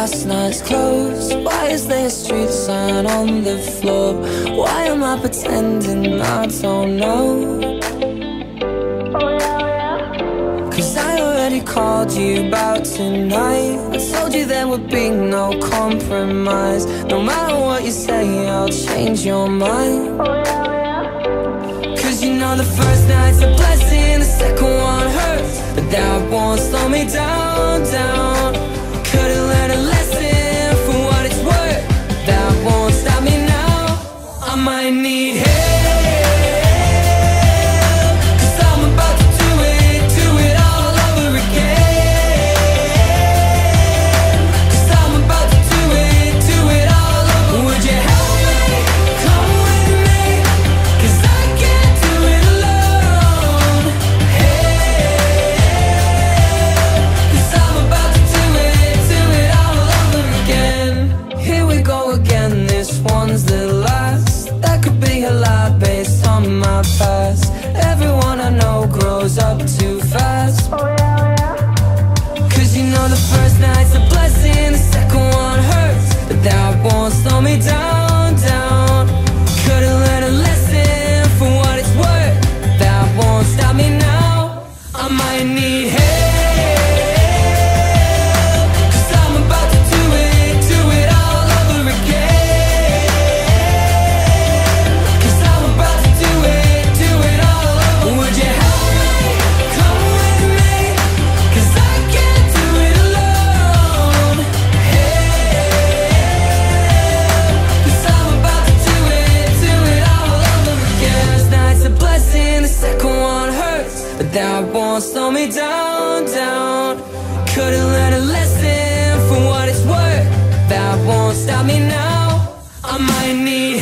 last night's clothes? Why is there a street sign on the floor? Why am I pretending I don't know? Oh yeah, yeah. Cause I already called you about tonight I told you there would be no compromise No matter what you say, I'll change your mind Oh yeah, yeah. Cause you know the first night's me down, down. Could've learned a lesson for what it's worth. That won't stop me now. I might need help up too fast. Oh, oh, Cause you know the first night's a blessing The second one hurts. But that won't slow me down, down. Could've learned a lesson for what it's worth. That won't stop me now. I might need help But that won't slow me down, down. Could've learned a lesson for what it's worth. That won't stop me now. I might need